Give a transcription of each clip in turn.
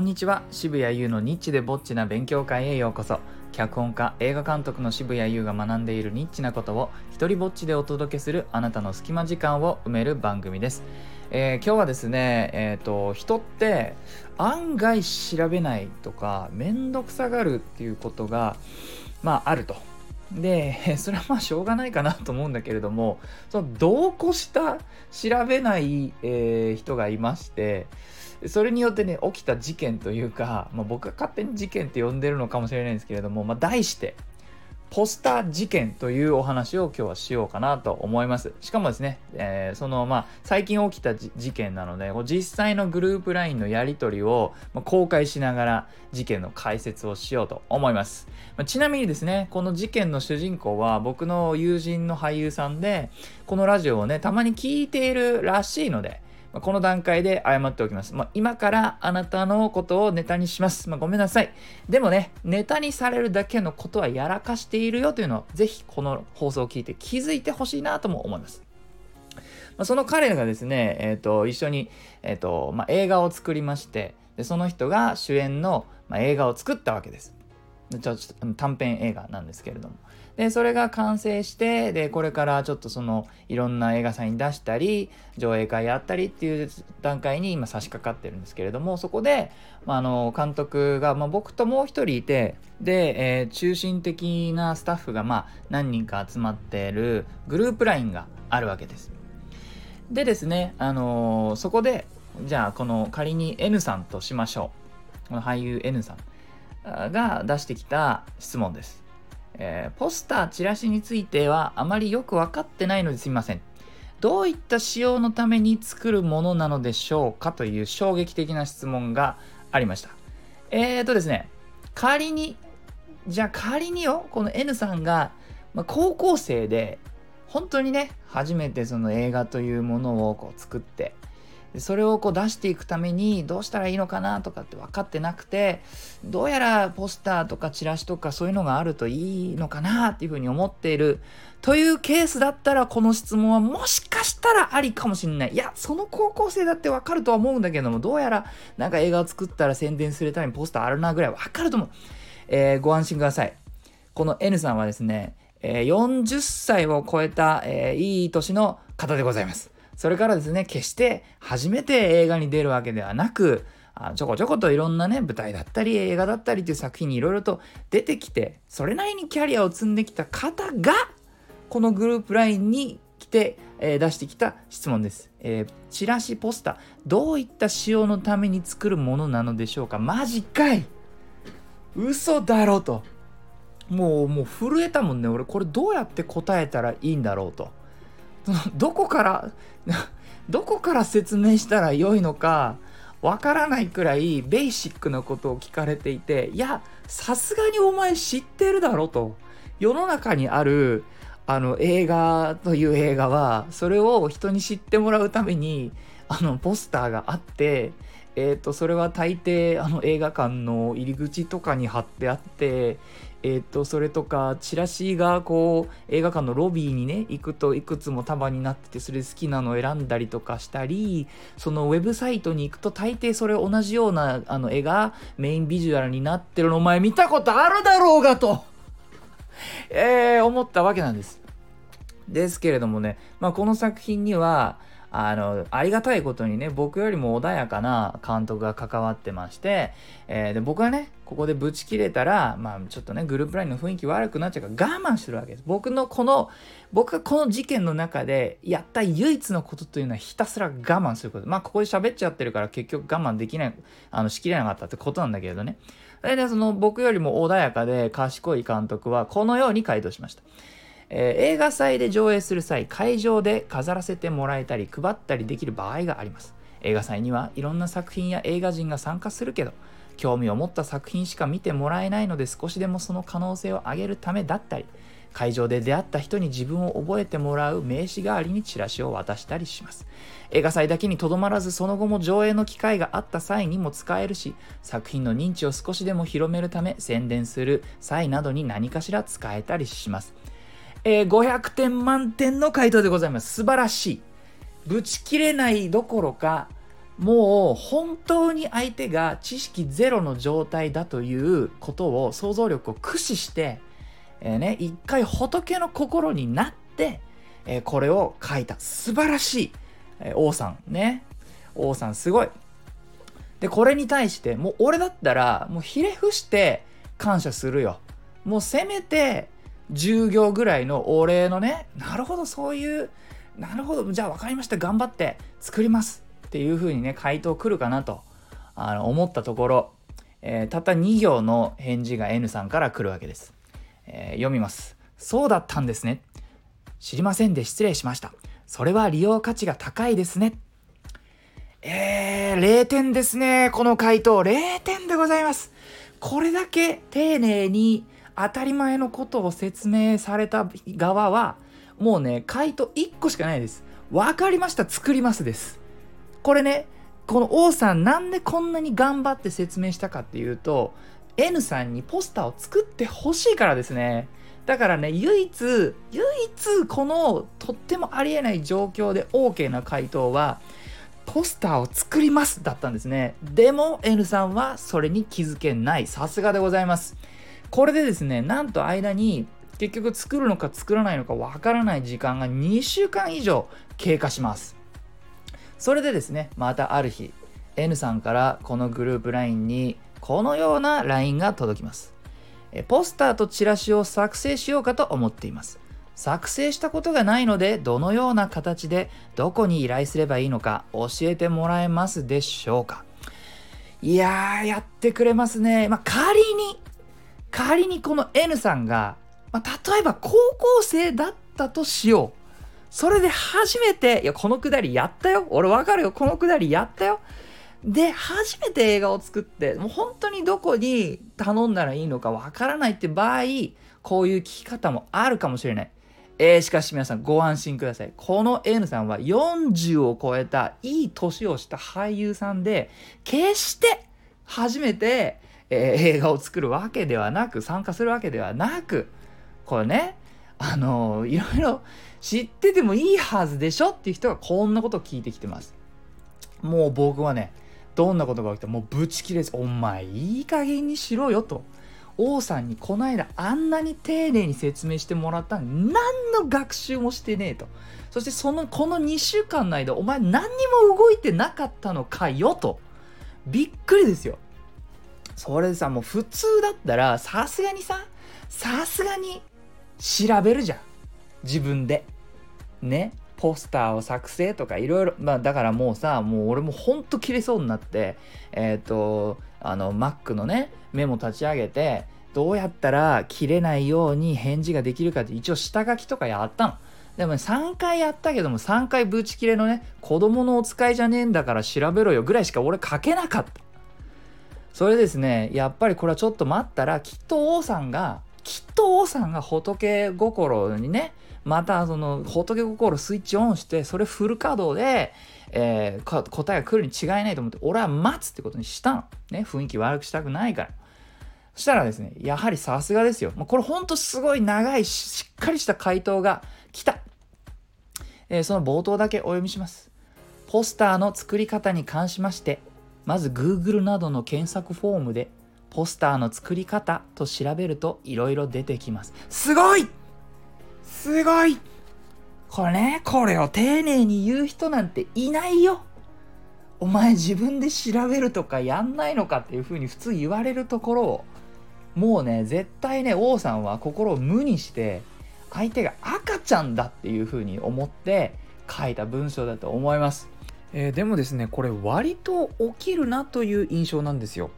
こんにちは。渋谷優のニッチでぼっちな勉強会へようこそ。脚本家映画監督の渋谷優が学んでいるニッチなことを一人ぼっちでお届けするあなたの隙間時間を埋める番組です、えー、今日はですねえっ、ー、と人って案外調べないとかめんどくさがるっていうことがまああると。で それはまあしょうがないかなと思うんだけれどもその度を越した調べない、えー、人がいましてそれによってね起きた事件というか、まあ、僕が勝手に事件って呼んでるのかもしれないんですけれども、まあ、題してポスター事件というお話を今日はしようかなと思います。しかもですね、えー、そのまあ最近起きた事件なので、実際のグループ LINE のやり取りを公開しながら事件の解説をしようと思います。まあ、ちなみにですね、この事件の主人公は僕の友人の俳優さんで、このラジオをね、たまに聞いているらしいので、まこの段階で謝っておきます。まあ、今からあなたのことをネタにします。まあ、ごめんなさい。でもね、ネタにされるだけのことはやらかしているよというのを、ぜひこの放送を聞いて気づいてほしいなとも思います。ま、その彼がですね、えーと、一緒に、えーとま、映画を作りましてで、その人が主演の、ま映画を作ったわけです。ちょっと短編映画なんですけれども。で、それが完成して、で、これからちょっとその、いろんな映画祭に出したり、上映会やったりっていう段階に今差し掛かってるんですけれども、そこで、まあ、あの、監督が、まあ、僕ともう一人いて、で、えー、中心的なスタッフが、まあ、何人か集まってるグループ LINE があるわけです。でですね、あのー、そこで、じゃあ、この仮に N さんとしましょう。この俳優 N さん。が出してきた質問です。えー、ポスター、チラシについてはあまりよく分かってないのですみません。どういった仕様のために作るものなのでしょうかという衝撃的な質問がありました。えーとですね、仮に、じゃあ仮によ、この N さんが、まあ、高校生で、本当にね、初めてその映画というものをこう作って、それをこう出していくためにどうしたらいいのかなとかって分かってなくてどうやらポスターとかチラシとかそういうのがあるといいのかなっていうふうに思っている。というケースだったらこの質問はもしかしたらありかもしれない。いやその高校生だって分かるとは思うんだけどもどうやらなんか映画を作ったら宣伝するためにポスターあるなぐらい分かると思う、えー、ご安心ください。この N さんはですね、えー、40歳を超えた、えー、いい年の方でございます。それからですね、決して初めて映画に出るわけではなく、あちょこちょこといろんなね、舞台だったり映画だったりという作品にいろいろと出てきて、それなりにキャリアを積んできた方が、このグループ LINE に来て、えー、出してきた質問です、えー、チラシポスター、どういった仕様のために作るものなのでしょうか？マジかい嘘だろと。もう、もう震えたもんね。俺、これどうやって答えたらいいんだろうと。どこから どこから説明したらよいのかわからないくらいベーシックなことを聞かれていていやさすがにお前知ってるだろと。世の中にあるあの映画という映画はそれを人に知ってもらうためにあのポスターがあってえーと、それは大抵あの映画館の入り口とかに貼ってあって、えーと、それとかチラシがこう映画館のロビーにね行くといくつも束になっててそれ好きなのを選んだりとかしたりそのウェブサイトに行くと大抵それ同じようなあの絵がメインビジュアルになってるのお前見たことあるだろうがと えー、思ったわけなんです。ですけれどもね、まあ、この作品にはあの、ありがたいことにね、僕よりも穏やかな監督が関わってまして、えー、で僕はね、ここでブチ切れたら、まあちょっとね、グループラインの雰囲気悪くなっちゃうから我慢してるわけです。僕のこの、僕がこの事件の中でやった唯一のことというのはひたすら我慢すること。まあここで喋っちゃってるから結局我慢できない、あの、しきれなかったってことなんだけれどね。で、その僕よりも穏やかで賢い監督はこのように回答しました。えー、映画祭で上映する際会場で飾らせてもらえたり配ったりできる場合があります。映画祭にはいろんな作品や映画人が参加するけど興味を持った作品しか見てもらえないので少しでもその可能性を上げるためだったり会場で出会った人に自分を覚えてもらう名刺代わりにチラシを渡したりします。映画祭だけにとどまらずその後も上映の機会があった際にも使えるし作品の認知を少しでも広めるため宣伝する際などに何かしら使えたりします。えー、500点満点の回答でございます。素晴らしい。ぶち切れないどころか、もう本当に相手が知識ゼロの状態だということを想像力を駆使して、えー、ね、一回仏の心になって、えー、これを書いた。素晴らしい、えー、王さん。ね。王さんすごい。でこれに対してもう俺だったらもうひれ伏して感謝するよ。もうせめて10行ぐらいのお礼のねなるほどそういうなるほどじゃあ分かりました頑張って作りますっていう風にね回答来るかなとあの思ったところ、えー、たった2行の返事が N さんから来るわけです、えー、読みます。そうだったんですね。知りませんで失礼しました。それは利用価値が高いですね。えー、0点ですねこの回答。0点でございます。これだけ丁寧に当たり前のことを説明された側はもうね回答1個しかないです。分かりました作りますです。これねこの王さんなんでこんなに頑張って説明したかっていうと N さんにポスターを作ってほしいからですね。だからね唯一唯一このとってもありえない状況で OK な回答はポスターを作りますだったんですね。でも N さんはそれに気づけない。さすがでございます。これでですねなんと間に結局作るのか作らないのかわからない時間が2週間以上経過します。それでですねまたある日 N さんからこのグループ LINE にこのような LINE が届きます。ポスターとチラシを作成しようかと思っています。作成したことがないのでどのような形でどこに依頼すればいいのか教えてもらえますでしょうか。いやーやってくれますね、まあ、仮に仮にこの N さんが、まあ、例えば高校生だったとしよう。それで初めていやこのくだりやったよ。俺わかるよ。このくだりやったよ。で初めて映画を作ってもう本当にどこに頼んだらいいのかわからないって場合こういう聞き方もあるかもしれない。えー、しかし皆さんご安心ください。この N さんは40を超えたいい年をした俳優さんで、決して初めて、えー、映画を作るわけではなく、参加するわけではなく、これね、あのー、いろいろ知っててもいいはずでしょっていう人がこんなことを聞いてきてます。もう僕はね、どんなことが起きてもうブチ切れです。お前いい加減にしろよと。王さんにこの間あんなに丁寧に説明してもらったのに何の学習もしてねえとそしてそのこの2週間の間お前何にも動いてなかったのかよとびっくりですよそれでさもう普通だったらさすがにささすがに調べるじゃん自分でねポスターを作成とかいろいろまあだからもうさもう俺もほんと切れそうになってえっ、ー、とあの Mac のねメモ立ち上げてどうやったら切れないように返事ができるかって一応下書きとかやったの。でも、ね、3回やったけども3回ブチ切れのね子供のお使いじゃねえんだから調べろよぐらいしか俺書けなかった。それですねやっぱりこれはちょっと待ったらきっと王さんがきっと王さんが仏心にねまたその仏心スイッチオンしてそれフル稼働でえー、答えが来るに違いないと思って俺は待つってことにしたの。ね、雰囲気悪くしたくないから。そしたらですね、やはりさすがですよ。もうこれほんとすごい長いしっかりした回答が来た。えー、その冒頭だけお読みします。ポスターの作り方に関しまして、まず Google などの検索フォームでポスターの作り方と調べるといろいろ出てきます。すごいすごいこれね、これを丁寧に言う人なんていないよ。お前自分で調べるとかやんないのかっていう風に普通言われるところを、もうね、絶対ね、王さんは心を無にして、相手が赤ちゃんだっていう風に思って書いた文章だと思います。えー、でもですね、これ割と起きるなという印象なんですよ。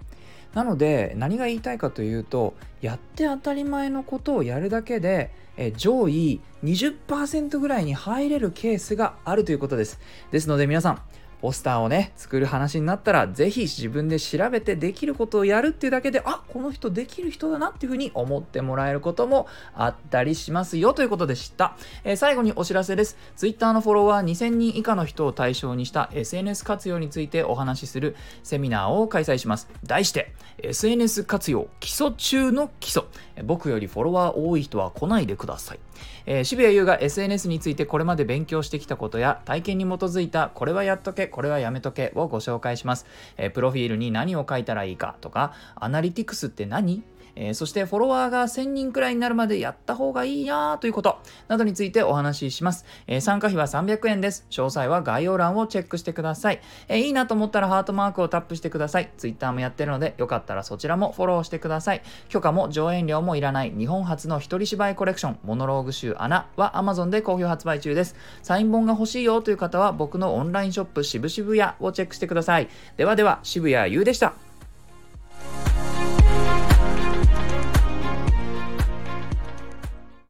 なので何が言いたいかというとやって当たり前のことをやるだけでえ上位20%ぐらいに入れるケースがあるということですですので皆さんポスターをね作る話になったら是非自分で調べてできることをやるっていうだけであこの人できる人だなっていうふうに思ってもらえることもあったりしますよということでした、えー、最後にお知らせです。Twitter のフォロワー2000人以下の人を対象にした SNS 活用についてお話しするセミナーを開催します。題して SNS 活用基礎中の基礎。僕よりフォロワー多い人は来ないでください。えー、渋谷優が SNS についてこれまで勉強してきたことや体験に基づいたこれはやっとけ、これはやめとけをご紹介します。えー、プロフィールに何を書いたらいいかとか、アナリティクスって何えー、そしてフォロワーが1000人くらいになるまでやった方がいいなということなどについてお話しします、えー、参加費は300円です。詳細は概要欄をチェックしてください。えー、いいなと思ったらハートマークをタップしてください。Twitter もやってるのでよかったらそちらもフォローしてください。許可も上演料もいらない日本初の一人芝居コレクションモノローグ集アナは Amazon で好評発売中です。サイン本が欲しいよという方は僕のオンラインショップ渋々屋をチェックしてください。ではでは渋谷優でした。